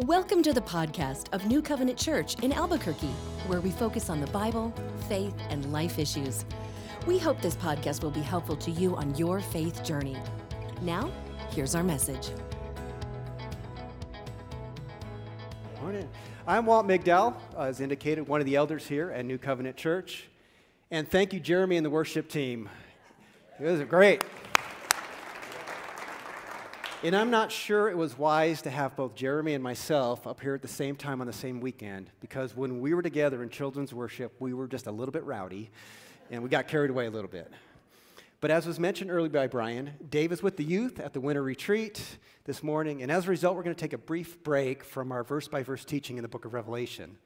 Welcome to the podcast of New Covenant Church in Albuquerque, where we focus on the Bible, faith, and life issues. We hope this podcast will be helpful to you on your faith journey. Now, here's our message. Morning. I'm Walt Migdal, uh, as indicated, one of the elders here at New Covenant Church. And thank you, Jeremy and the worship team. It was great. And I'm not sure it was wise to have both Jeremy and myself up here at the same time on the same weekend because when we were together in children's worship, we were just a little bit rowdy and we got carried away a little bit. But as was mentioned earlier by Brian, Dave is with the youth at the winter retreat this morning, and as a result, we're going to take a brief break from our verse by verse teaching in the book of Revelation.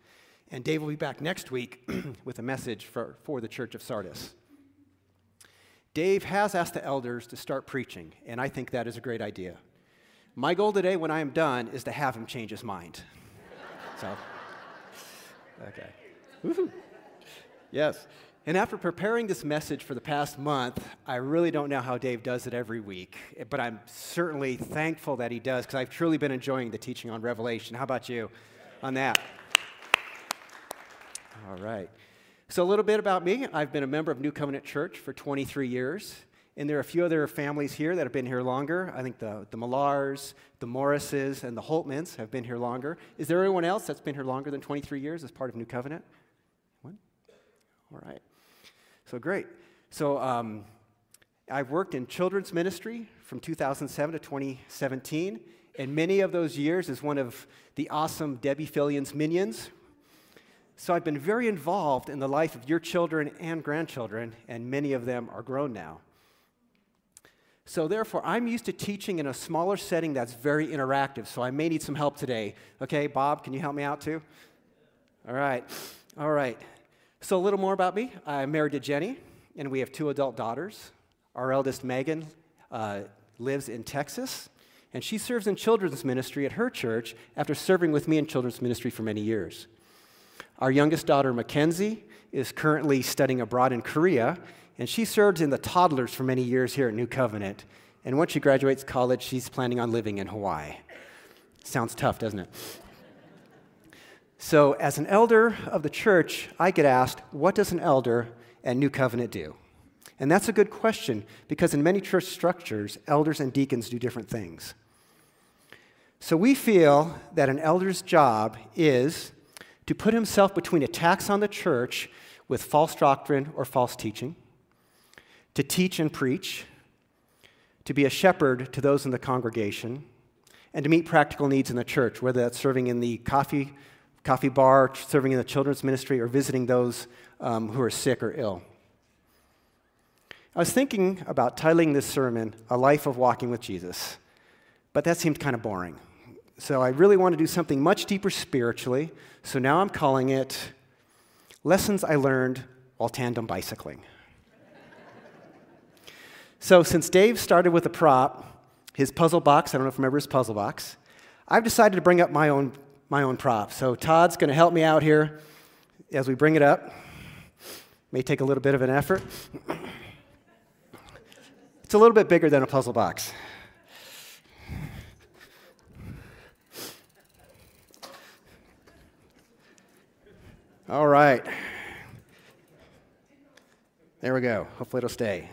And Dave will be back next week with a message for, for the church of Sardis. Dave has asked the elders to start preaching, and I think that is a great idea. My goal today, when I am done, is to have him change his mind. so, okay. Woo-hoo. Yes. And after preparing this message for the past month, I really don't know how Dave does it every week, but I'm certainly thankful that he does because I've truly been enjoying the teaching on Revelation. How about you on that? All right. So, a little bit about me. I've been a member of New Covenant Church for 23 years. And there are a few other families here that have been here longer. I think the, the Millars, the Morrises, and the Holtmans have been here longer. Is there anyone else that's been here longer than 23 years as part of New Covenant? One? All right. So great. So um, I've worked in children's ministry from 2007 to 2017. And many of those years as one of the awesome Debbie Fillion's minions. So I've been very involved in the life of your children and grandchildren, and many of them are grown now. So, therefore, I'm used to teaching in a smaller setting that's very interactive, so I may need some help today. Okay, Bob, can you help me out too? All right, all right. So, a little more about me. I'm married to Jenny, and we have two adult daughters. Our eldest, Megan, uh, lives in Texas, and she serves in children's ministry at her church after serving with me in children's ministry for many years. Our youngest daughter, Mackenzie, is currently studying abroad in Korea and she served in the toddlers for many years here at New Covenant. And once she graduates college, she's planning on living in Hawaii. Sounds tough, doesn't it? So, as an elder of the church, I get asked, what does an elder at New Covenant do? And that's a good question because in many church structures, elders and deacons do different things. So, we feel that an elder's job is to put himself between attacks on the church with false doctrine or false teaching to teach and preach, to be a shepherd to those in the congregation, and to meet practical needs in the church, whether that's serving in the coffee, coffee bar, serving in the children's ministry, or visiting those um, who are sick or ill. I was thinking about titling this sermon, A Life of Walking with Jesus, but that seemed kind of boring. So I really want to do something much deeper spiritually, so now I'm calling it Lessons I Learned While Tandem Bicycling. So, since Dave started with a prop, his puzzle box, I don't know if you remember his puzzle box, I've decided to bring up my own, my own prop. So, Todd's going to help me out here as we bring it up. May take a little bit of an effort. It's a little bit bigger than a puzzle box. All right. There we go. Hopefully it'll stay.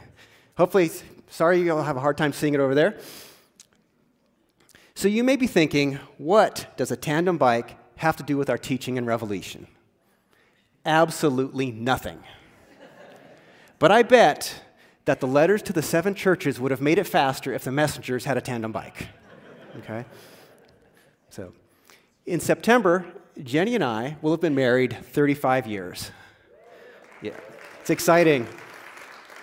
Hopefully, sorry you'll have a hard time seeing it over there. So you may be thinking, what does a tandem bike have to do with our teaching in Revelation? Absolutely nothing. but I bet that the letters to the seven churches would have made it faster if the messengers had a tandem bike. Okay? So, in September, Jenny and I will have been married 35 years. Yeah, it's exciting.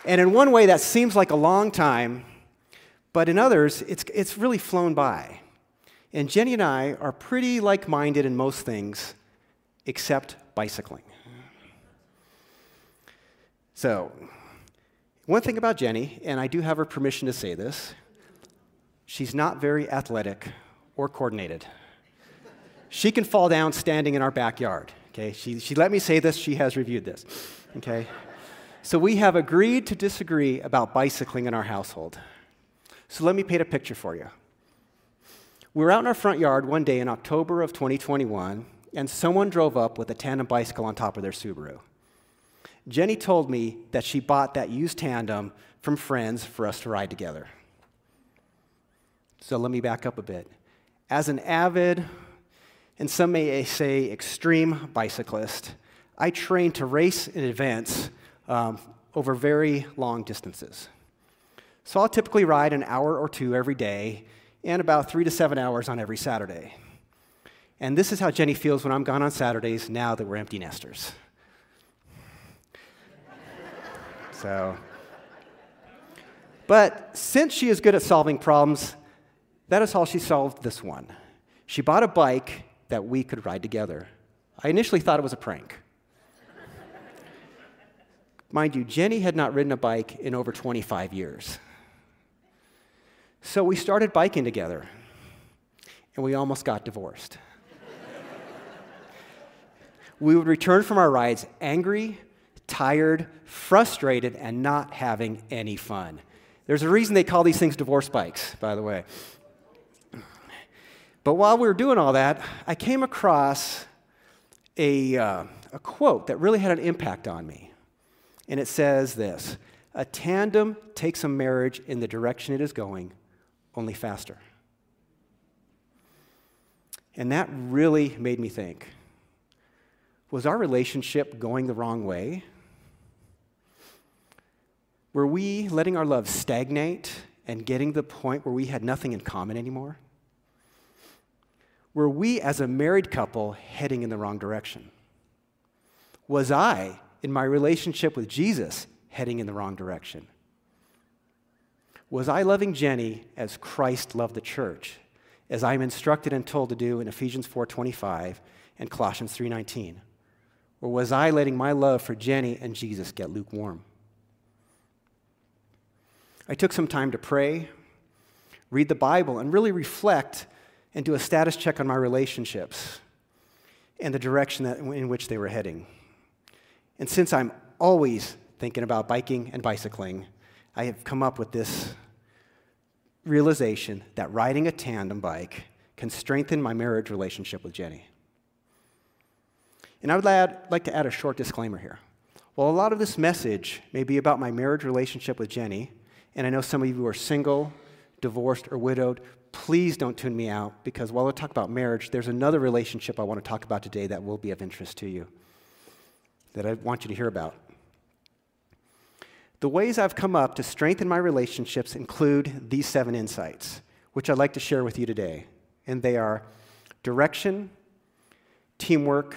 And in one way, that seems like a long time, but in others, it's, it's really flown by. And Jenny and I are pretty like minded in most things, except bicycling. So, one thing about Jenny, and I do have her permission to say this, she's not very athletic or coordinated. She can fall down standing in our backyard. Okay, she, she let me say this, she has reviewed this. Okay. So we have agreed to disagree about bicycling in our household. So let me paint a picture for you. We were out in our front yard one day in October of 2021, and someone drove up with a tandem bicycle on top of their Subaru. Jenny told me that she bought that used tandem from friends for us to ride together. So let me back up a bit. As an avid, and some may say extreme bicyclist, I train to race in events um, over very long distances. So I'll typically ride an hour or two every day and about three to seven hours on every Saturday. And this is how Jenny feels when I'm gone on Saturdays now that we're empty nesters. so, but since she is good at solving problems, that is how she solved this one. She bought a bike that we could ride together. I initially thought it was a prank. Mind you, Jenny had not ridden a bike in over 25 years. So we started biking together, and we almost got divorced. we would return from our rides angry, tired, frustrated, and not having any fun. There's a reason they call these things divorce bikes, by the way. But while we were doing all that, I came across a, uh, a quote that really had an impact on me. And it says this A tandem takes a marriage in the direction it is going, only faster. And that really made me think was our relationship going the wrong way? Were we letting our love stagnate and getting to the point where we had nothing in common anymore? Were we as a married couple heading in the wrong direction? Was I, in my relationship with Jesus, heading in the wrong direction? Was I loving Jenny as Christ loved the church, as I'm instructed and told to do in Ephesians 4:25 and Colossians 3:19? Or was I letting my love for Jenny and Jesus get lukewarm? I took some time to pray, read the Bible, and really reflect and do a status check on my relationships and the direction that, in which they were heading. And since I'm always thinking about biking and bicycling, I have come up with this realization that riding a tandem bike can strengthen my marriage relationship with Jenny. And I would add, like to add a short disclaimer here. While a lot of this message may be about my marriage relationship with Jenny, and I know some of you are single, divorced, or widowed, please don't tune me out because while I talk about marriage, there's another relationship I want to talk about today that will be of interest to you that I want you to hear about. The ways I've come up to strengthen my relationships include these seven insights, which I'd like to share with you today. And they are direction, teamwork,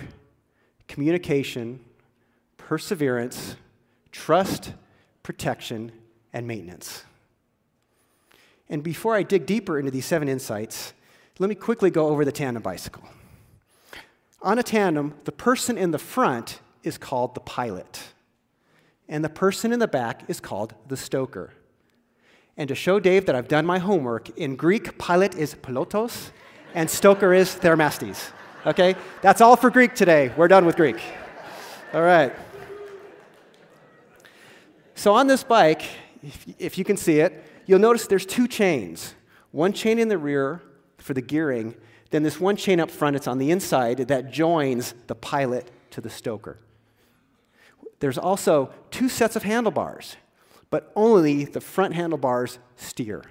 communication, perseverance, trust, protection, and maintenance. And before I dig deeper into these seven insights, let me quickly go over the tandem bicycle. On a tandem, the person in the front is called the pilot, and the person in the back is called the stoker. And to show Dave that I've done my homework, in Greek, pilot is pilotos, and stoker is thermastes. Okay? That's all for Greek today. We're done with Greek. All right. So on this bike, if, if you can see it, you'll notice there's two chains. One chain in the rear for the gearing, then this one chain up front, it's on the inside, that joins the pilot to the stoker. There's also two sets of handlebars, but only the front handlebars steer.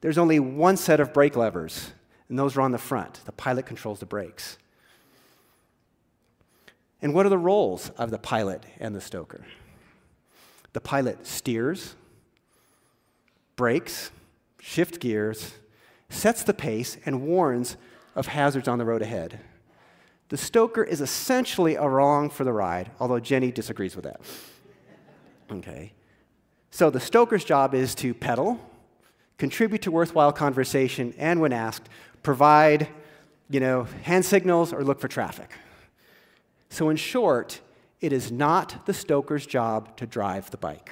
There's only one set of brake levers, and those are on the front. The pilot controls the brakes. And what are the roles of the pilot and the stoker? The pilot steers, brakes, shift gears, sets the pace, and warns of hazards on the road ahead. The stoker is essentially a wrong for the ride, although Jenny disagrees with that. Okay. So the stoker's job is to pedal, contribute to worthwhile conversation, and when asked, provide, you know, hand signals or look for traffic. So in short, it is not the stoker's job to drive the bike.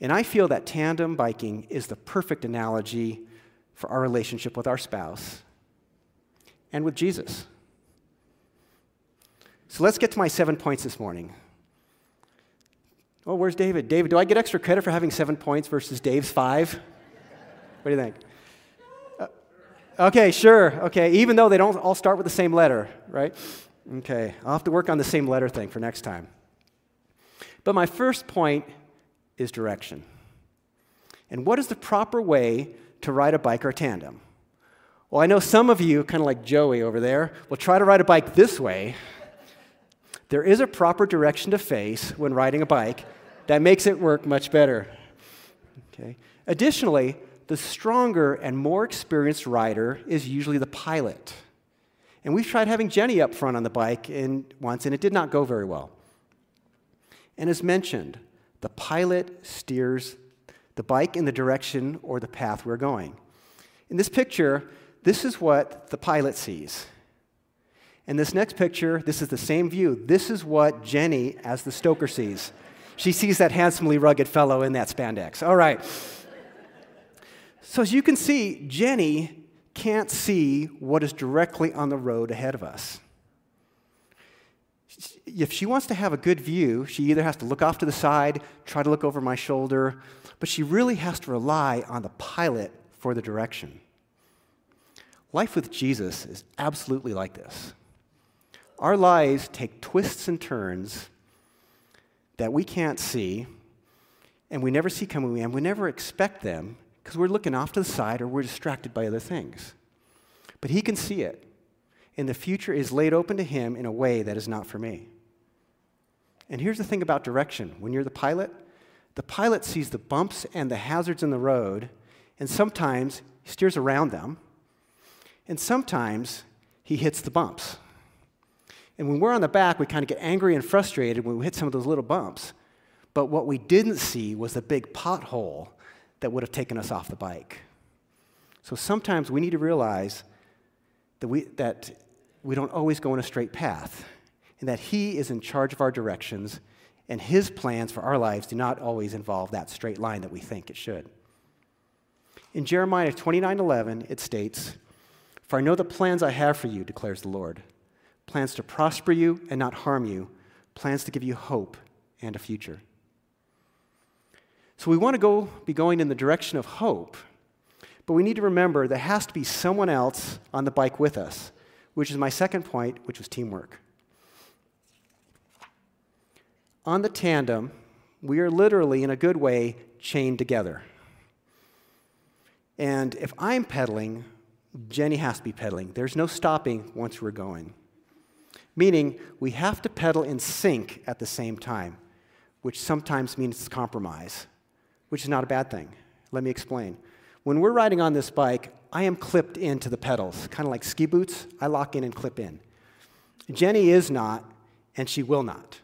And I feel that tandem biking is the perfect analogy for our relationship with our spouse and with Jesus. So let's get to my seven points this morning. Oh, where's David? David, do I get extra credit for having seven points versus Dave's five? What do you think? Uh, okay, sure. Okay, even though they don't all start with the same letter, right? Okay, I'll have to work on the same letter thing for next time. But my first point is direction. And what is the proper way to ride a bike or tandem? Well, I know some of you, kind of like Joey over there, will try to ride a bike this way. There is a proper direction to face when riding a bike that makes it work much better. Okay. Additionally, the stronger and more experienced rider is usually the pilot. And we've tried having Jenny up front on the bike in, once, and it did not go very well. And as mentioned, the pilot steers the bike in the direction or the path we're going. In this picture, this is what the pilot sees. In this next picture, this is the same view. This is what Jenny, as the stoker, sees. She sees that handsomely rugged fellow in that spandex. All right. So, as you can see, Jenny can't see what is directly on the road ahead of us. If she wants to have a good view, she either has to look off to the side, try to look over my shoulder, but she really has to rely on the pilot for the direction. Life with Jesus is absolutely like this. Our lives take twists and turns that we can't see, and we never see coming, and we never expect them because we're looking off to the side or we're distracted by other things. But He can see it, and the future is laid open to Him in a way that is not for me. And here's the thing about direction when you're the pilot, the pilot sees the bumps and the hazards in the road, and sometimes he steers around them, and sometimes he hits the bumps. And when we're on the back, we kind of get angry and frustrated when we hit some of those little bumps. But what we didn't see was the big pothole that would have taken us off the bike. So sometimes we need to realize that we, that we don't always go in a straight path, and that He is in charge of our directions, and His plans for our lives do not always involve that straight line that we think it should. In Jeremiah 29 11, it states, For I know the plans I have for you, declares the Lord plans to prosper you and not harm you, plans to give you hope and a future. So we want to go be going in the direction of hope, but we need to remember there has to be someone else on the bike with us, which is my second point, which was teamwork. On the tandem, we are literally, in a good way, chained together. And if I'm pedaling, Jenny has to be pedaling. There's no stopping once we're going. Meaning, we have to pedal in sync at the same time, which sometimes means compromise which is not a bad thing. Let me explain. When we're riding on this bike, I am clipped into the pedals, kind of like ski boots. I lock in and clip in. Jenny is not, and she will not.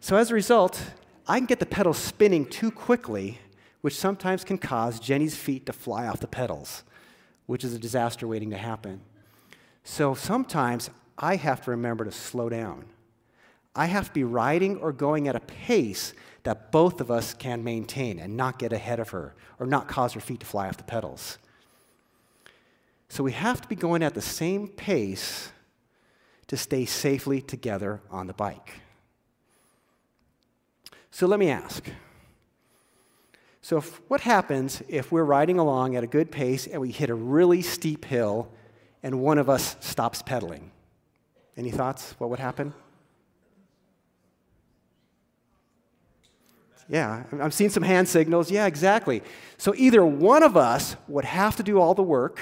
So as a result, I can get the pedals spinning too quickly, which sometimes can cause Jenny's feet to fly off the pedals, which is a disaster waiting to happen. So sometimes I have to remember to slow down. I have to be riding or going at a pace that both of us can maintain and not get ahead of her or not cause her feet to fly off the pedals. So we have to be going at the same pace to stay safely together on the bike. So let me ask. So, if, what happens if we're riding along at a good pace and we hit a really steep hill and one of us stops pedaling? Any thoughts? What would happen? Yeah, I'm seeing some hand signals. Yeah, exactly. So either one of us would have to do all the work,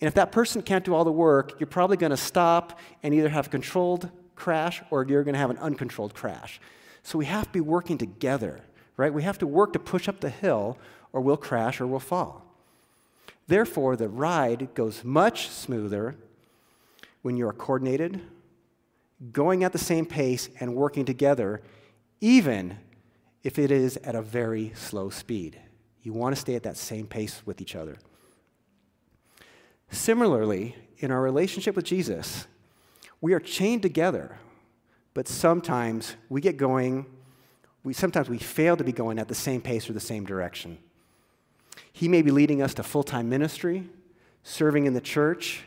and if that person can't do all the work, you're probably going to stop and either have a controlled crash or you're going to have an uncontrolled crash. So we have to be working together, right? We have to work to push up the hill or we'll crash or we'll fall. Therefore, the ride goes much smoother when you're coordinated, going at the same pace, and working together, even if it is at a very slow speed. You want to stay at that same pace with each other. Similarly, in our relationship with Jesus, we are chained together, but sometimes we get going, we, sometimes we fail to be going at the same pace or the same direction. He may be leading us to full time ministry, serving in the church,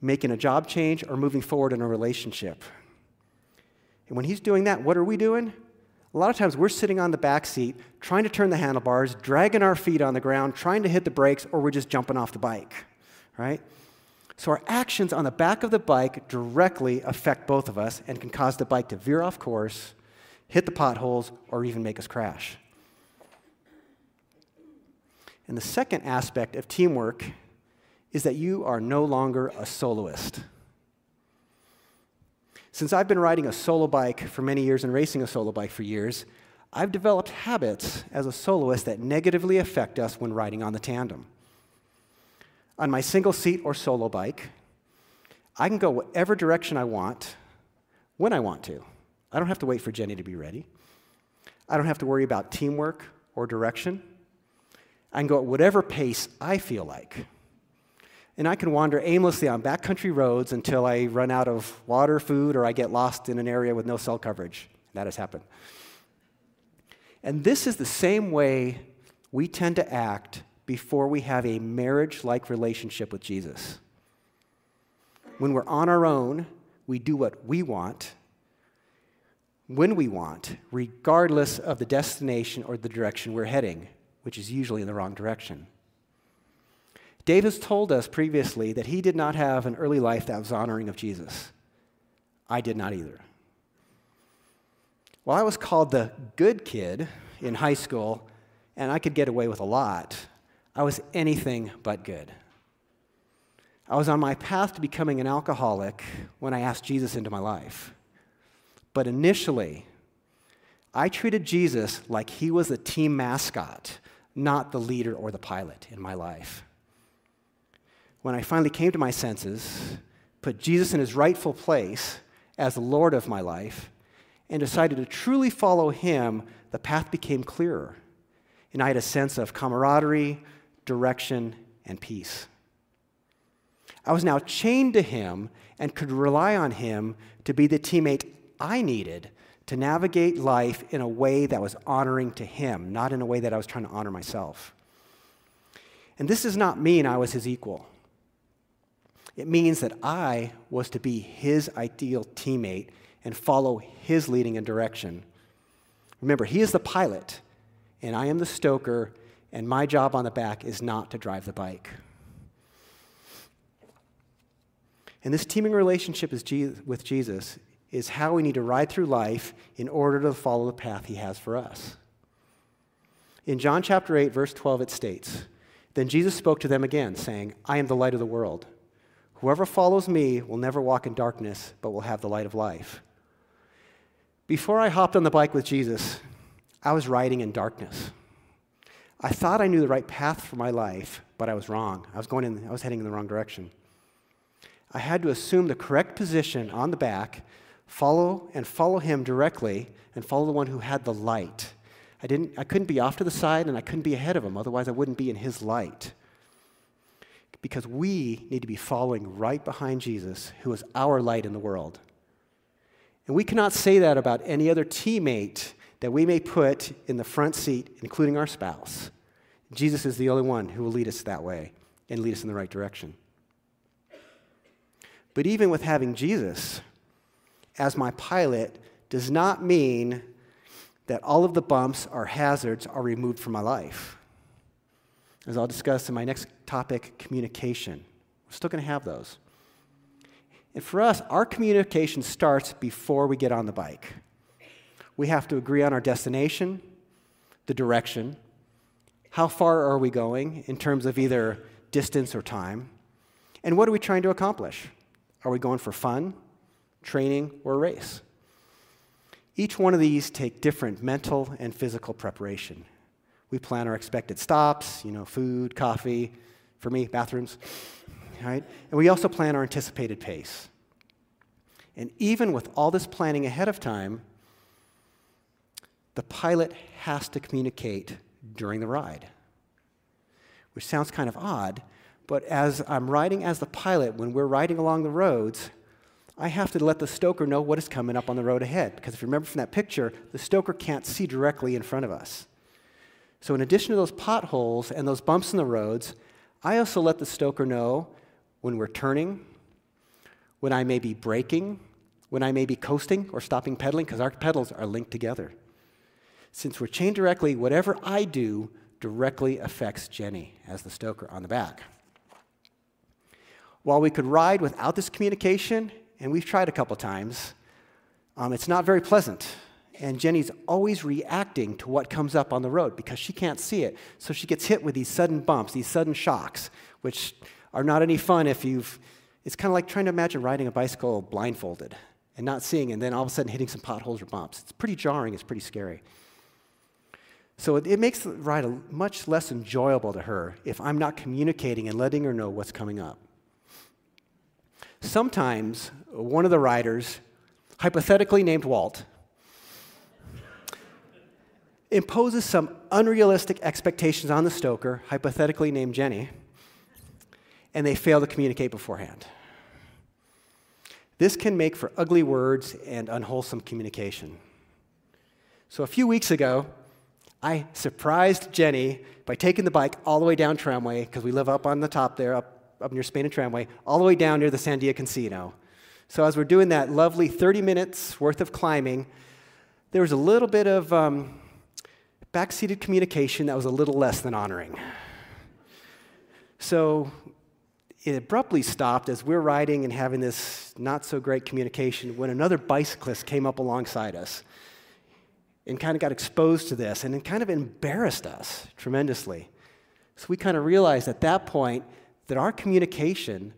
making a job change, or moving forward in a relationship. And when He's doing that, what are we doing? A lot of times we're sitting on the back seat, trying to turn the handlebars, dragging our feet on the ground, trying to hit the brakes, or we're just jumping off the bike, right? So our actions on the back of the bike directly affect both of us and can cause the bike to veer off course, hit the potholes, or even make us crash. And the second aspect of teamwork is that you are no longer a soloist. Since I've been riding a solo bike for many years and racing a solo bike for years, I've developed habits as a soloist that negatively affect us when riding on the tandem. On my single seat or solo bike, I can go whatever direction I want when I want to. I don't have to wait for Jenny to be ready. I don't have to worry about teamwork or direction. I can go at whatever pace I feel like and I can wander aimlessly on backcountry roads until I run out of water, food, or I get lost in an area with no cell coverage. That has happened. And this is the same way we tend to act before we have a marriage like relationship with Jesus. When we're on our own, we do what we want, when we want, regardless of the destination or the direction we're heading, which is usually in the wrong direction. David's told us previously that he did not have an early life that was honoring of Jesus. I did not either. Well, I was called the good kid in high school, and I could get away with a lot. I was anything but good. I was on my path to becoming an alcoholic when I asked Jesus into my life. But initially, I treated Jesus like he was the team mascot, not the leader or the pilot in my life when I finally came to my senses, put Jesus in his rightful place as the Lord of my life, and decided to truly follow him, the path became clearer. And I had a sense of camaraderie, direction, and peace. I was now chained to him and could rely on him to be the teammate I needed to navigate life in a way that was honoring to him, not in a way that I was trying to honor myself. And this does not mean I was his equal. It means that I was to be his ideal teammate and follow his leading and direction. Remember, he is the pilot, and I am the stoker, and my job on the back is not to drive the bike. And this teaming relationship is with Jesus is how we need to ride through life in order to follow the path he has for us. In John chapter 8, verse 12, it states Then Jesus spoke to them again, saying, I am the light of the world. Whoever follows me will never walk in darkness, but will have the light of life. Before I hopped on the bike with Jesus, I was riding in darkness. I thought I knew the right path for my life, but I was wrong. I was going in, I was heading in the wrong direction. I had to assume the correct position on the back, follow and follow him directly, and follow the one who had the light. I, didn't, I couldn't be off to the side and I couldn't be ahead of him, otherwise, I wouldn't be in his light because we need to be following right behind Jesus, who is our light in the world. And we cannot say that about any other teammate that we may put in the front seat, including our spouse. Jesus is the only one who will lead us that way and lead us in the right direction. But even with having Jesus as my pilot does not mean that all of the bumps or hazards are removed from my life as I'll discuss in my next topic, communication. We're still going to have those. And for us, our communication starts before we get on the bike. We have to agree on our destination, the direction, how far are we going in terms of either distance or time, and what are we trying to accomplish? Are we going for fun, training, or race? Each one of these take different mental and physical preparation. We plan our expected stops, you know, food, coffee, for me, bathrooms, right? And we also plan our anticipated pace. And even with all this planning ahead of time, the pilot has to communicate during the ride, which sounds kind of odd, but as I'm riding as the pilot, when we're riding along the roads, I have to let the stoker know what is coming up on the road ahead. Because if you remember from that picture, the stoker can't see directly in front of us. So, in addition to those potholes and those bumps in the roads, I also let the stoker know when we're turning, when I may be braking, when I may be coasting or stopping pedaling, because our pedals are linked together. Since we're chained directly, whatever I do directly affects Jenny as the stoker on the back. While we could ride without this communication, and we've tried a couple times, um, it's not very pleasant. And Jenny's always reacting to what comes up on the road because she can't see it. So she gets hit with these sudden bumps, these sudden shocks, which are not any fun if you've. It's kind of like trying to imagine riding a bicycle blindfolded and not seeing, and then all of a sudden hitting some potholes or bumps. It's pretty jarring, it's pretty scary. So it, it makes the ride much less enjoyable to her if I'm not communicating and letting her know what's coming up. Sometimes one of the riders, hypothetically named Walt, imposes some unrealistic expectations on the stoker, hypothetically named Jenny, and they fail to communicate beforehand. This can make for ugly words and unwholesome communication. So a few weeks ago, I surprised Jenny by taking the bike all the way down Tramway, because we live up on the top there, up, up near Spain and Tramway, all the way down near the Sandia Casino. So as we're doing that lovely 30 minutes worth of climbing, there was a little bit of um, backseated communication that was a little less than honoring. So it abruptly stopped as we're riding and having this not so great communication when another bicyclist came up alongside us and kind of got exposed to this and it kind of embarrassed us tremendously. So we kind of realized at that point that our communication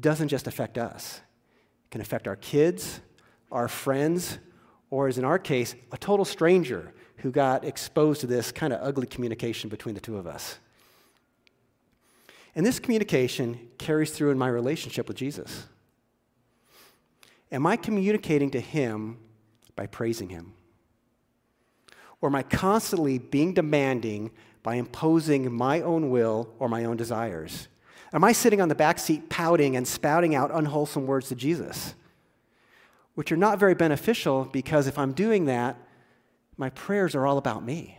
doesn't just affect us, it can affect our kids, our friends, or as in our case, a total stranger who got exposed to this kind of ugly communication between the two of us. And this communication carries through in my relationship with Jesus. Am I communicating to him by praising him? Or am I constantly being demanding by imposing my own will or my own desires? Am I sitting on the back seat pouting and spouting out unwholesome words to Jesus? Which are not very beneficial because if I'm doing that, my prayers are all about me.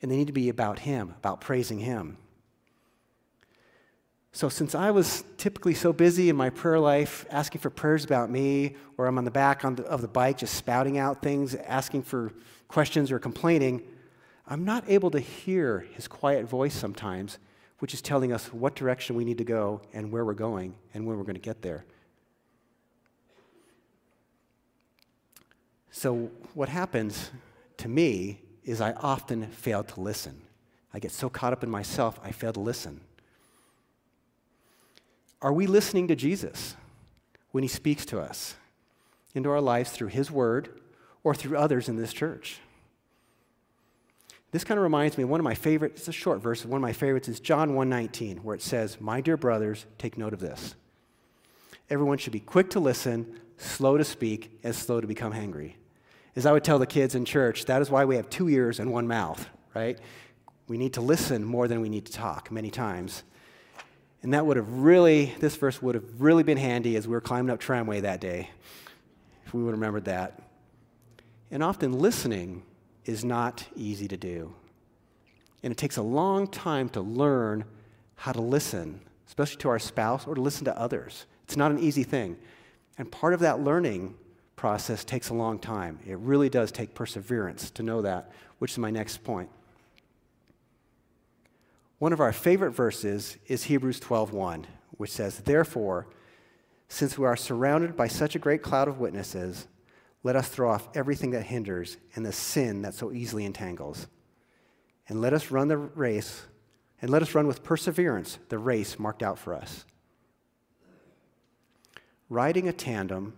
And they need to be about Him, about praising Him. So, since I was typically so busy in my prayer life, asking for prayers about me, or I'm on the back on the, of the bike just spouting out things, asking for questions or complaining, I'm not able to hear his quiet voice sometimes, which is telling us what direction we need to go and where we're going and when we're going to get there. So, what happens to me is I often fail to listen. I get so caught up in myself, I fail to listen. Are we listening to Jesus when he speaks to us into our lives through his word or through others in this church. This kind of reminds me one of my favorite, it's a short verse, one of my favorites is John 1:19, where it says, "My dear brothers, take note of this. Everyone should be quick to listen, slow to speak, and slow to become angry." As I would tell the kids in church, that is why we have two ears and one mouth, right? We need to listen more than we need to talk many times. And that would have really, this verse would have really been handy as we were climbing up Tramway that day, if we would have remembered that. And often listening is not easy to do. And it takes a long time to learn how to listen, especially to our spouse or to listen to others. It's not an easy thing. And part of that learning process takes a long time. It really does take perseverance to know that, which is my next point. One of our favorite verses is Hebrews 12:1, which says, "Therefore, since we are surrounded by such a great cloud of witnesses, let us throw off everything that hinders and the sin that so easily entangles. And let us run the race, and let us run with perseverance the race marked out for us. Riding a tandem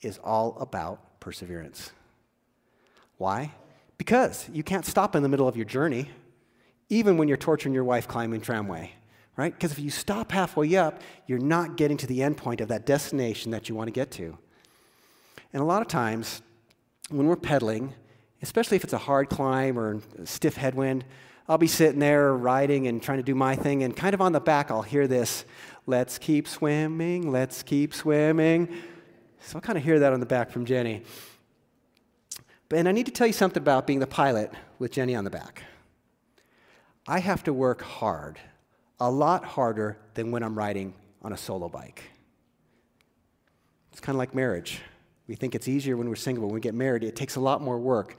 is all about perseverance. Why? Because you can't stop in the middle of your journey, even when you're torturing your wife climbing tramway, right? Because if you stop halfway up, you're not getting to the end point of that destination that you want to get to. And a lot of times, when we're pedaling, especially if it's a hard climb or a stiff headwind, I'll be sitting there riding and trying to do my thing, and kind of on the back, I'll hear this, let's keep swimming, let's keep swimming. So I'll kind of hear that on the back from Jenny. But, and I need to tell you something about being the pilot with Jenny on the back. I have to work hard, a lot harder than when I'm riding on a solo bike. It's kind of like marriage. We think it's easier when we're single, when we get married, it takes a lot more work.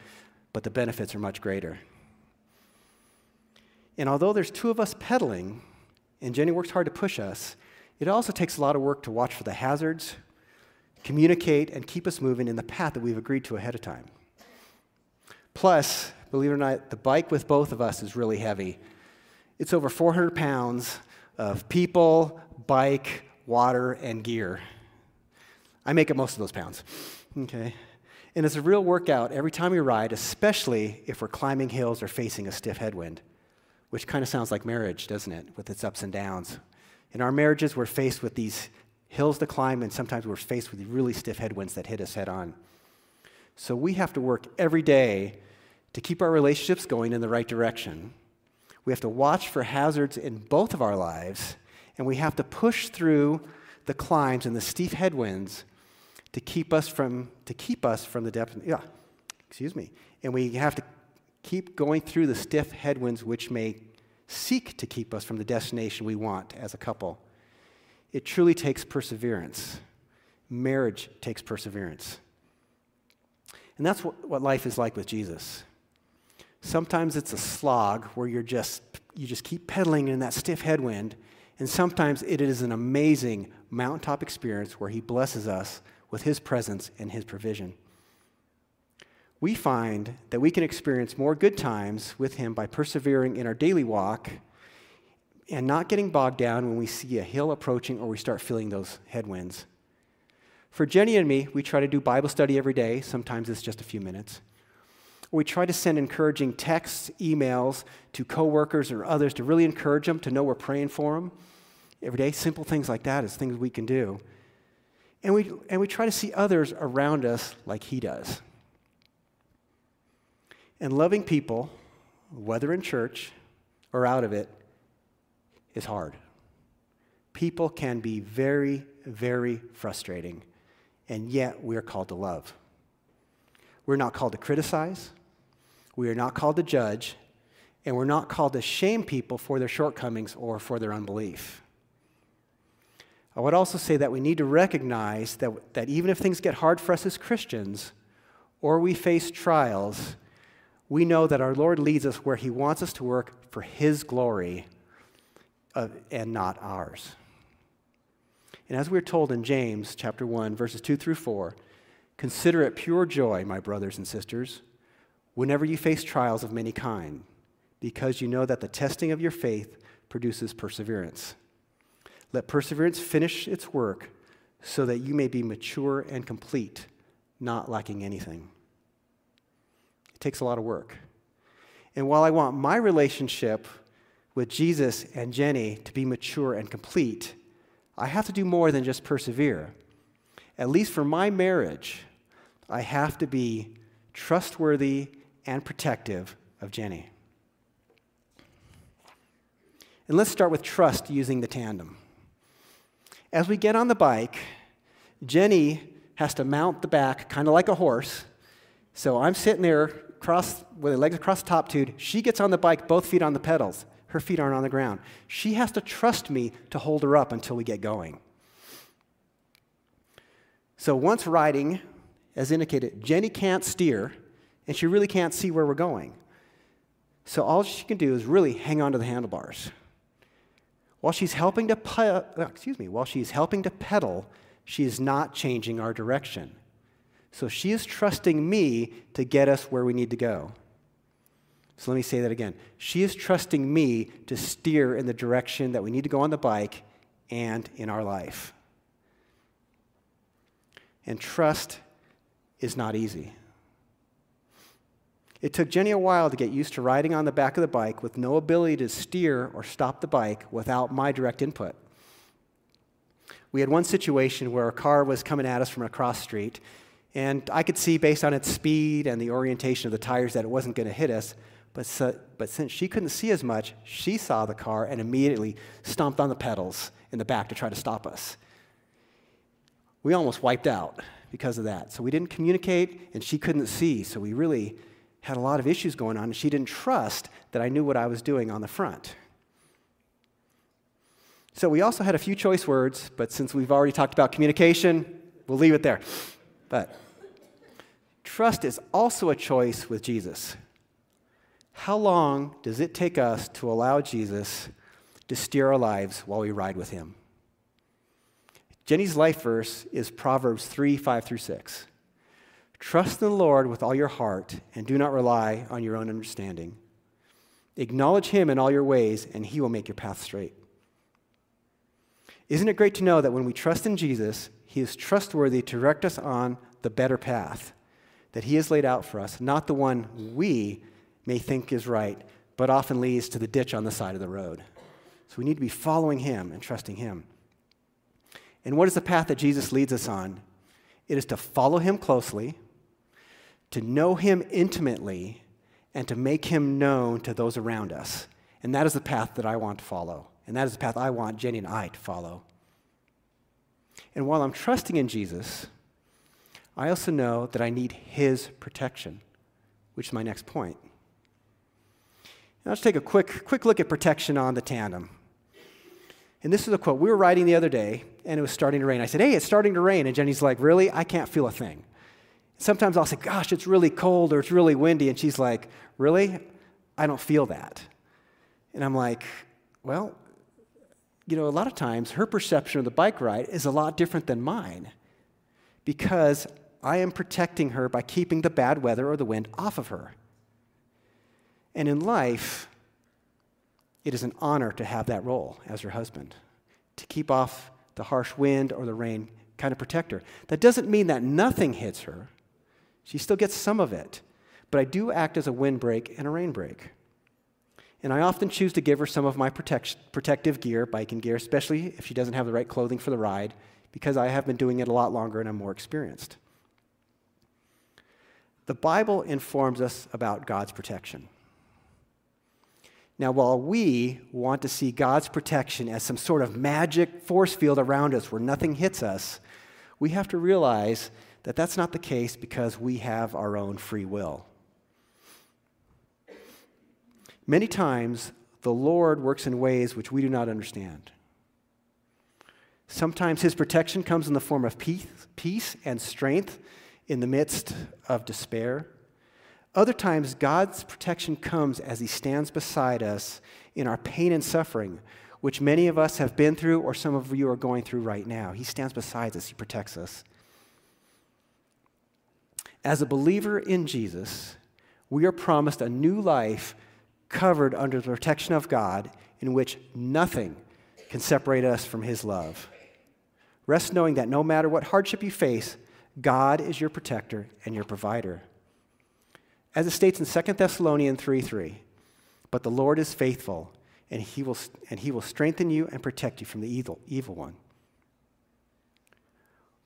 but the benefits are much greater. And although there's two of us pedaling, and Jenny works hard to push us, it also takes a lot of work to watch for the hazards, communicate, and keep us moving in the path that we've agreed to ahead of time. Plus, believe it or not, the bike with both of us is really heavy. It's over 400 pounds of people, bike, water, and gear. I make up most of those pounds. Okay. And it's a real workout every time we ride, especially if we're climbing hills or facing a stiff headwind, which kind of sounds like marriage, doesn't it, with its ups and downs. In our marriages, we're faced with these hills to climb, and sometimes we're faced with really stiff headwinds that hit us head on. So we have to work every day to keep our relationships going in the right direction. We have to watch for hazards in both of our lives, and we have to push through the climbs and the steep headwinds to keep us from to keep us from the depth. Yeah, excuse me. And we have to keep going through the stiff headwinds which may seek to keep us from the destination we want as a couple. It truly takes perseverance. Marriage takes perseverance. And that's what, what life is like with Jesus. Sometimes it's a slog where you're just, you just keep pedaling in that stiff headwind. And sometimes it is an amazing mountaintop experience where He blesses us with His presence and His provision. We find that we can experience more good times with Him by persevering in our daily walk and not getting bogged down when we see a hill approaching or we start feeling those headwinds. For Jenny and me, we try to do Bible study every day. Sometimes it's just a few minutes. We try to send encouraging texts, emails to coworkers or others to really encourage them to know we're praying for them every day. Simple things like that is things we can do. And we, and we try to see others around us like he does. And loving people, whether in church or out of it, is hard. People can be very, very frustrating, and yet we are called to love. We're not called to criticize. We are not called to judge, and we're not called to shame people for their shortcomings or for their unbelief. I would also say that we need to recognize that, that even if things get hard for us as Christians or we face trials, we know that our Lord leads us where He wants us to work for His glory uh, and not ours. And as we're told in James chapter 1, verses 2 through 4, consider it pure joy, my brothers and sisters whenever you face trials of many kind, because you know that the testing of your faith produces perseverance. Let perseverance finish its work so that you may be mature and complete, not lacking anything. It takes a lot of work. And while I want my relationship with Jesus and Jenny to be mature and complete, I have to do more than just persevere. At least for my marriage, I have to be trustworthy and protective of Jenny. And let's start with trust using the tandem. As we get on the bike, Jenny has to mount the back kind of like a horse. So I'm sitting there cross, with her legs across the top tube. She gets on the bike, both feet on the pedals. Her feet aren't on the ground. She has to trust me to hold her up until we get going. So once riding, as indicated, Jenny can't steer and she really can't see where we're going. So all she can do is really hang on to the handlebars. While she's helping to pe- uh, excuse me, while she's helping to pedal, she is not changing our direction. So she is trusting me to get us where we need to go. So let me say that again. She is trusting me to steer in the direction that we need to go on the bike and in our life. And trust is not easy. It took Jenny a while to get used to riding on the back of the bike with no ability to steer or stop the bike without my direct input. We had one situation where a car was coming at us from across the street, and I could see based on its speed and the orientation of the tires that it wasn't going to hit us. But, so, but since she couldn't see as much, she saw the car and immediately stomped on the pedals in the back to try to stop us. We almost wiped out because of that. So we didn't communicate, and she couldn't see. So we really had a lot of issues going on, and she didn't trust that I knew what I was doing on the front. So we also had a few choice words, but since we've already talked about communication, we'll leave it there. But trust is also a choice with Jesus. How long does it take us to allow Jesus to steer our lives while we ride with him? Jenny's life verse is Proverbs 3 5 through 6. Trust in the Lord with all your heart and do not rely on your own understanding. Acknowledge him in all your ways, and he will make your path straight. Isn't it great to know that when we trust in Jesus, he is trustworthy to direct us on the better path that he has laid out for us, not the one we may think is right, but often leads to the ditch on the side of the road. So we need to be following him and trusting him. And what is the path that Jesus leads us on? It is to follow him closely, to know him intimately, and to make him known to those around us. And that is the path that I want to follow. And that is the path I want Jenny and I to follow. And while I'm trusting in Jesus, I also know that I need his protection, which is my next point. Now let's take a quick, quick look at protection on the tandem. And this is a quote. We were riding the other day, and it was starting to rain. I said, Hey, it's starting to rain. And Jenny's like, Really? I can't feel a thing. Sometimes I'll say, Gosh, it's really cold or it's really windy. And she's like, Really? I don't feel that. And I'm like, Well, you know, a lot of times her perception of the bike ride is a lot different than mine because I am protecting her by keeping the bad weather or the wind off of her. And in life, it is an honor to have that role as her husband, to keep off the harsh wind or the rain, kind of protect her. That doesn't mean that nothing hits her. She still gets some of it. But I do act as a windbreak and a rainbreak. And I often choose to give her some of my protect- protective gear, biking gear, especially if she doesn't have the right clothing for the ride, because I have been doing it a lot longer and I'm more experienced. The Bible informs us about God's protection. Now, while we want to see God's protection as some sort of magic force field around us where nothing hits us, we have to realize that that's not the case because we have our own free will. Many times, the Lord works in ways which we do not understand. Sometimes his protection comes in the form of peace, peace and strength in the midst of despair. Other times, God's protection comes as He stands beside us in our pain and suffering, which many of us have been through or some of you are going through right now. He stands beside us, He protects us. As a believer in Jesus, we are promised a new life covered under the protection of God in which nothing can separate us from His love. Rest knowing that no matter what hardship you face, God is your protector and your provider. As it states in 2 Thessalonians 3 3, but the Lord is faithful, and he will, and he will strengthen you and protect you from the evil, evil one.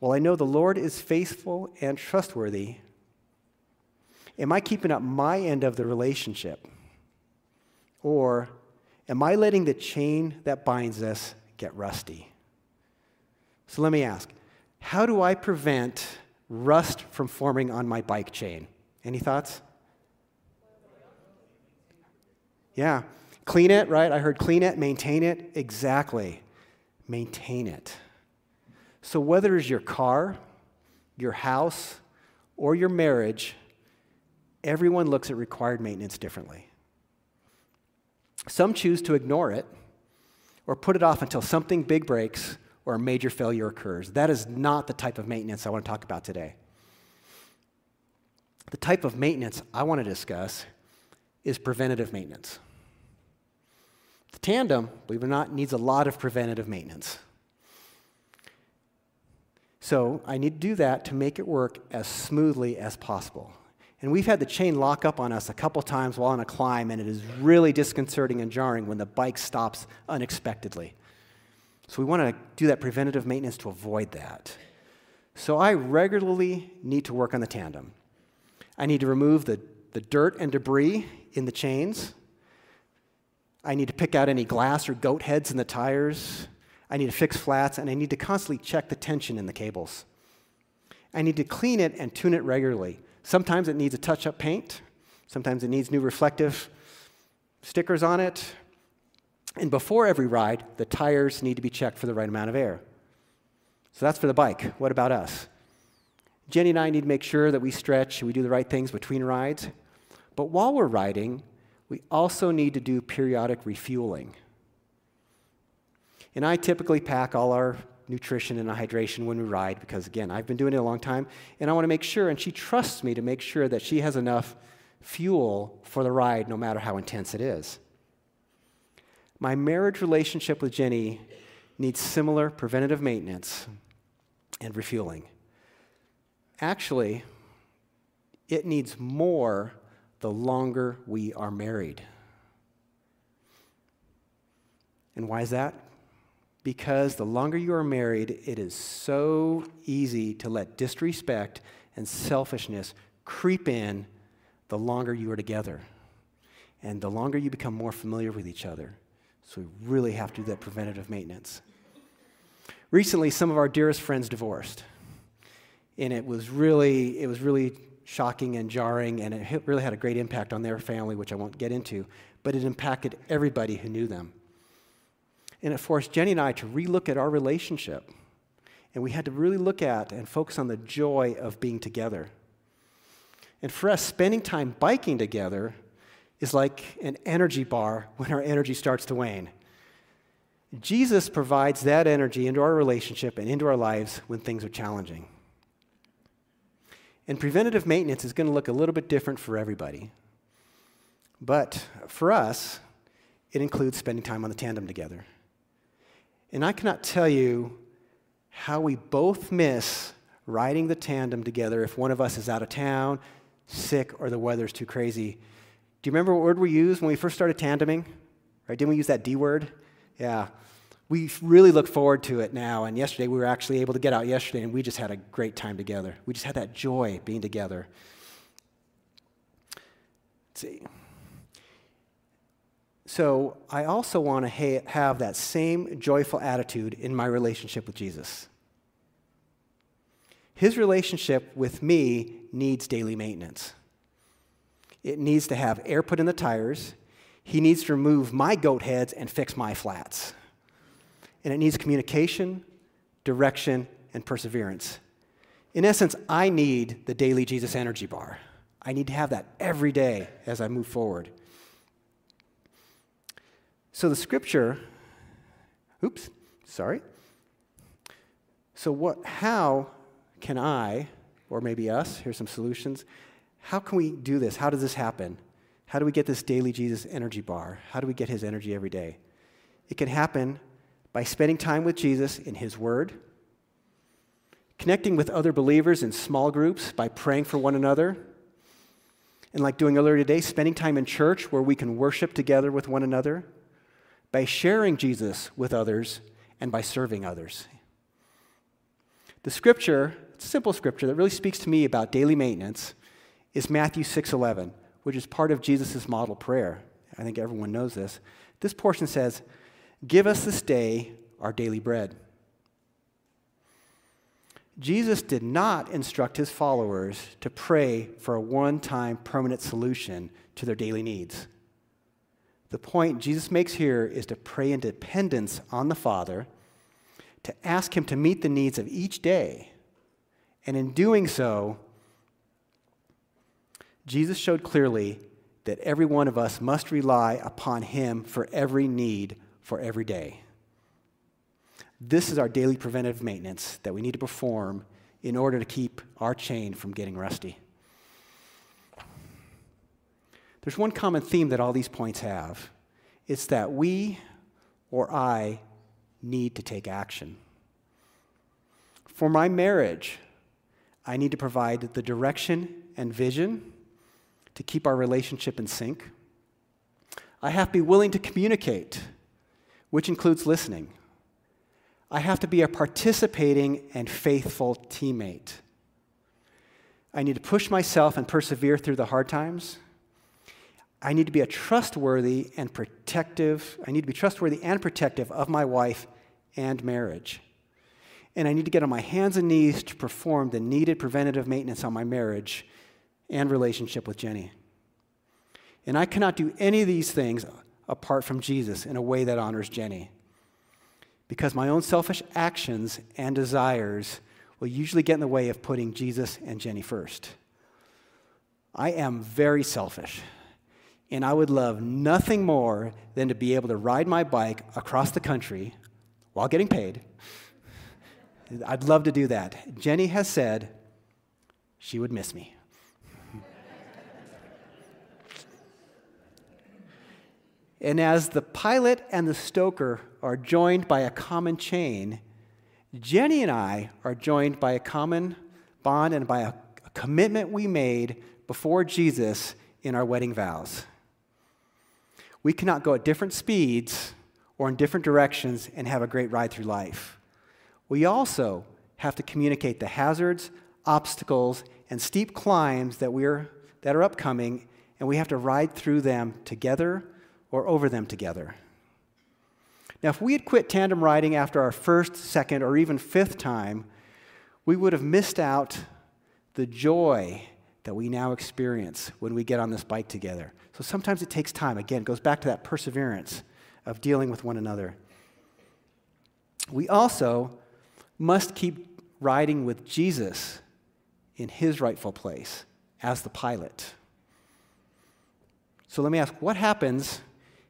Well, I know the Lord is faithful and trustworthy. Am I keeping up my end of the relationship? Or am I letting the chain that binds us get rusty? So let me ask how do I prevent rust from forming on my bike chain? Any thoughts? Yeah. Clean it, right? I heard clean it, maintain it. Exactly. Maintain it. So, whether it's your car, your house, or your marriage, everyone looks at required maintenance differently. Some choose to ignore it or put it off until something big breaks or a major failure occurs. That is not the type of maintenance I want to talk about today. The type of maintenance I want to discuss is preventative maintenance. The tandem, believe it or not, needs a lot of preventative maintenance. So I need to do that to make it work as smoothly as possible. And we've had the chain lock up on us a couple times while on a climb, and it is really disconcerting and jarring when the bike stops unexpectedly. So we want to do that preventative maintenance to avoid that. So I regularly need to work on the tandem. I need to remove the, the dirt and debris in the chains. I need to pick out any glass or goat heads in the tires. I need to fix flats, and I need to constantly check the tension in the cables. I need to clean it and tune it regularly. Sometimes it needs a touch up paint, sometimes it needs new reflective stickers on it. And before every ride, the tires need to be checked for the right amount of air. So that's for the bike. What about us? Jenny and I need to make sure that we stretch, and we do the right things between rides. But while we're riding, we also need to do periodic refueling. And I typically pack all our nutrition and hydration when we ride because, again, I've been doing it a long time and I want to make sure, and she trusts me to make sure that she has enough fuel for the ride no matter how intense it is. My marriage relationship with Jenny needs similar preventative maintenance and refueling. Actually, it needs more the longer we are married. And why is that? Because the longer you are married, it is so easy to let disrespect and selfishness creep in the longer you are together. And the longer you become more familiar with each other. So we really have to do that preventative maintenance. Recently, some of our dearest friends divorced. And it was really, it was really shocking and jarring, and it really had a great impact on their family, which I won't get into, but it impacted everybody who knew them. And it forced Jenny and I to relook at our relationship. And we had to really look at and focus on the joy of being together. And for us, spending time biking together is like an energy bar when our energy starts to wane. Jesus provides that energy into our relationship and into our lives when things are challenging. And preventative maintenance is going to look a little bit different for everybody. But for us, it includes spending time on the tandem together. And I cannot tell you how we both miss riding the tandem together if one of us is out of town, sick, or the weather's too crazy do you remember what word we used when we first started tandeming? Right? Didn't we use that D word? Yeah. We really look forward to it now. And yesterday, we were actually able to get out yesterday, and we just had a great time together. We just had that joy being together. Let's see. So, I also want to ha- have that same joyful attitude in my relationship with Jesus. His relationship with me needs daily maintenance. It needs to have air put in the tires. He needs to remove my goat heads and fix my flats. And it needs communication, direction, and perseverance. In essence, I need the daily Jesus energy bar. I need to have that every day as I move forward. So the scripture, oops, sorry. So what how can I or maybe us, here's some solutions, how can we do this? How does this happen? How do we get this daily Jesus energy bar? How do we get his energy every day? It can happen by spending time with Jesus in his word, connecting with other believers in small groups by praying for one another, and like doing earlier today, spending time in church where we can worship together with one another, by sharing Jesus with others, and by serving others. The scripture, it's a simple scripture that really speaks to me about daily maintenance is Matthew 6:11, which is part of Jesus' model prayer. I think everyone knows this. This portion says, "Give us this day our daily bread." Jesus did not instruct his followers to pray for a one-time permanent solution to their daily needs. The point Jesus makes here is to pray in dependence on the Father, to ask him to meet the needs of each day, and in doing so, Jesus showed clearly that every one of us must rely upon Him for every need for every day. This is our daily preventive maintenance that we need to perform in order to keep our chain from getting rusty. There's one common theme that all these points have it's that we or I need to take action. For my marriage, I need to provide the direction and vision to keep our relationship in sync. I have to be willing to communicate, which includes listening. I have to be a participating and faithful teammate. I need to push myself and persevere through the hard times. I need to be a trustworthy and protective, I need to be trustworthy and protective of my wife and marriage. And I need to get on my hands and knees to perform the needed preventative maintenance on my marriage and relationship with Jenny. And I cannot do any of these things apart from Jesus in a way that honors Jenny. Because my own selfish actions and desires will usually get in the way of putting Jesus and Jenny first. I am very selfish, and I would love nothing more than to be able to ride my bike across the country while getting paid. I'd love to do that. Jenny has said she would miss me. and as the pilot and the stoker are joined by a common chain, Jenny and I are joined by a common bond and by a, commitment we made before Jesus in our wedding vows. We cannot go at different speeds or in different directions and have a great ride through life. We also have to communicate the hazards, obstacles, and steep climbs that, we're, that are upcoming, and we have to ride through them together or over them together. Now, if we had quit tandem riding after our first, second, or even fifth time, we would have missed out the joy that we now experience when we get on this bike together. So sometimes it takes time. Again, it goes back to that perseverance of dealing with one another. We also must keep riding with Jesus in his rightful place as the pilot. So let me ask what happens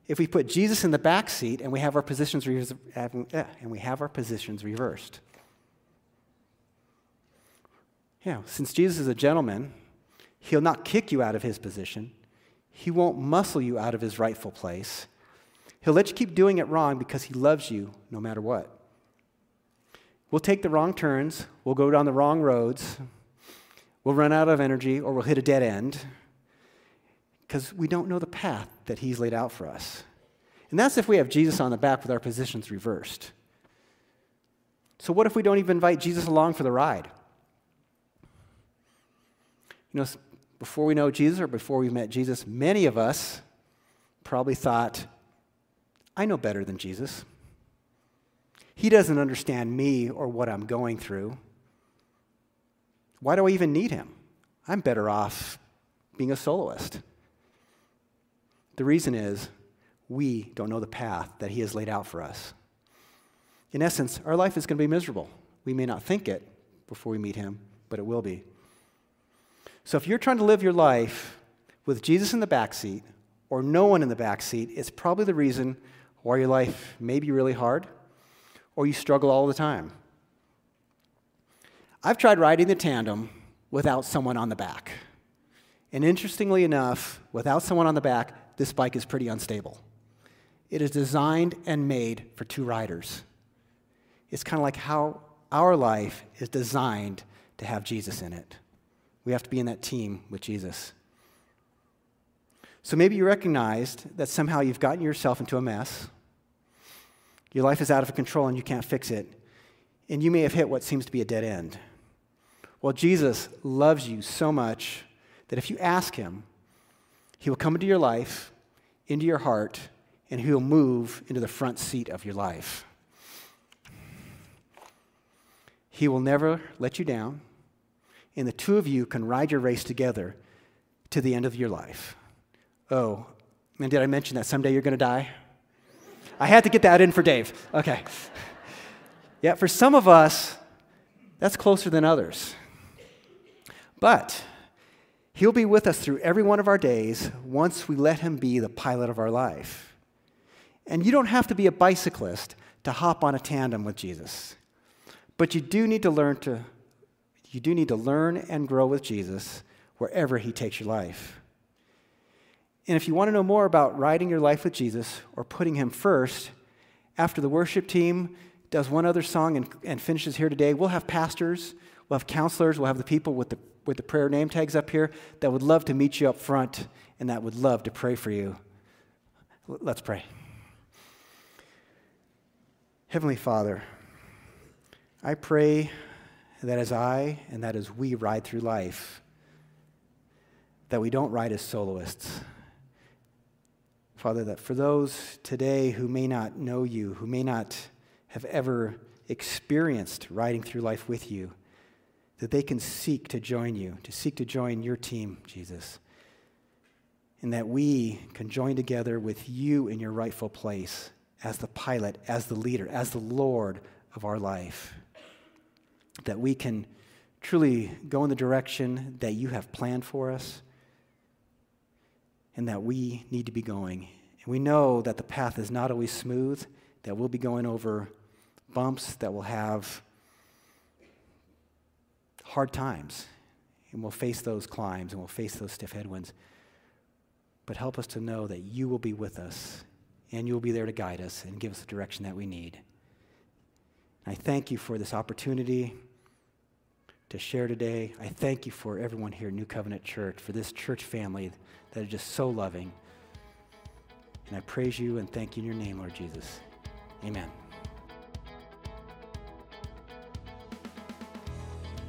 if we put Jesus in the back seat and we have our positions, re- eh, and we have our positions reversed. Yeah, since Jesus is a gentleman, he'll not kick you out of his position. He won't muscle you out of his rightful place. He'll let you keep doing it wrong because he loves you no matter what. We'll take the wrong turns, we'll go down the wrong roads, we'll run out of energy, or we'll hit a dead end because we don't know the path that He's laid out for us. And that's if we have Jesus on the back with our positions reversed. So, what if we don't even invite Jesus along for the ride? You know, before we know Jesus or before we met Jesus, many of us probably thought, I know better than Jesus. He doesn't understand me or what I'm going through. Why do I even need him? I'm better off being a soloist. The reason is we don't know the path that He has laid out for us. In essence, our life is going to be miserable. We may not think it before we meet Him, but it will be. So if you're trying to live your life with Jesus in the back seat or no one in the back seat, it's probably the reason why your life may be really hard or you struggle all the time. I've tried riding the tandem without someone on the back. And interestingly enough, without someone on the back, this bike is pretty unstable. It is designed and made for two riders. It's kind of like how our life is designed to have Jesus in it. We have to be in that team with Jesus. So maybe you recognized that somehow you've gotten yourself into a mess. Your life is out of control and you can't fix it. And you may have hit what seems to be a dead end. Well, Jesus loves you so much that if you ask Him, he will come into your life, into your heart, and He will move into the front seat of your life. He will never let you down, and the two of you can ride your race together to the end of your life. Oh, and did I mention that someday you're going to die? I had to get that in for Dave. Okay. Yeah, for some of us, that's closer than others. But He'll be with us through every one of our days once we let Him be the pilot of our life. And you don't have to be a bicyclist to hop on a tandem with Jesus. But you do need to learn to you do need to learn and grow with Jesus wherever he takes your life. And if you want to know more about riding your life with Jesus or putting him first, after the worship team does one other song and, and finishes here today, we'll have pastors, we'll have counselors, we'll have the people with the with the prayer name tags up here that would love to meet you up front and that would love to pray for you. Let's pray. Heavenly Father, I pray that as I and that as we ride through life, that we don't ride as soloists. Father, that for those today who may not know you, who may not have ever experienced riding through life with you, that they can seek to join you, to seek to join your team, Jesus. And that we can join together with you in your rightful place as the pilot, as the leader, as the Lord of our life. That we can truly go in the direction that you have planned for us and that we need to be going. And we know that the path is not always smooth, that we'll be going over bumps, that we'll have hard times, and we'll face those climbs and we'll face those stiff headwinds. But help us to know that you will be with us and you will be there to guide us and give us the direction that we need. I thank you for this opportunity to share today. I thank you for everyone here at New Covenant Church, for this church family that is just so loving. And I praise you and thank you in your name, Lord Jesus. Amen.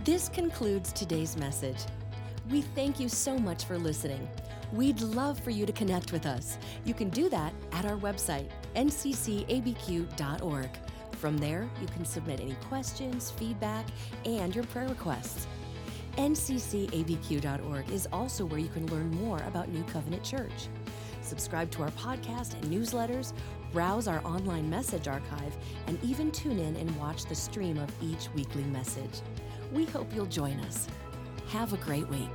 This concludes today's message. We thank you so much for listening. We'd love for you to connect with us. You can do that at our website, nccabq.org. From there, you can submit any questions, feedback, and your prayer requests. nccabq.org is also where you can learn more about New Covenant Church. Subscribe to our podcast and newsletters, browse our online message archive, and even tune in and watch the stream of each weekly message. We hope you'll join us. Have a great week.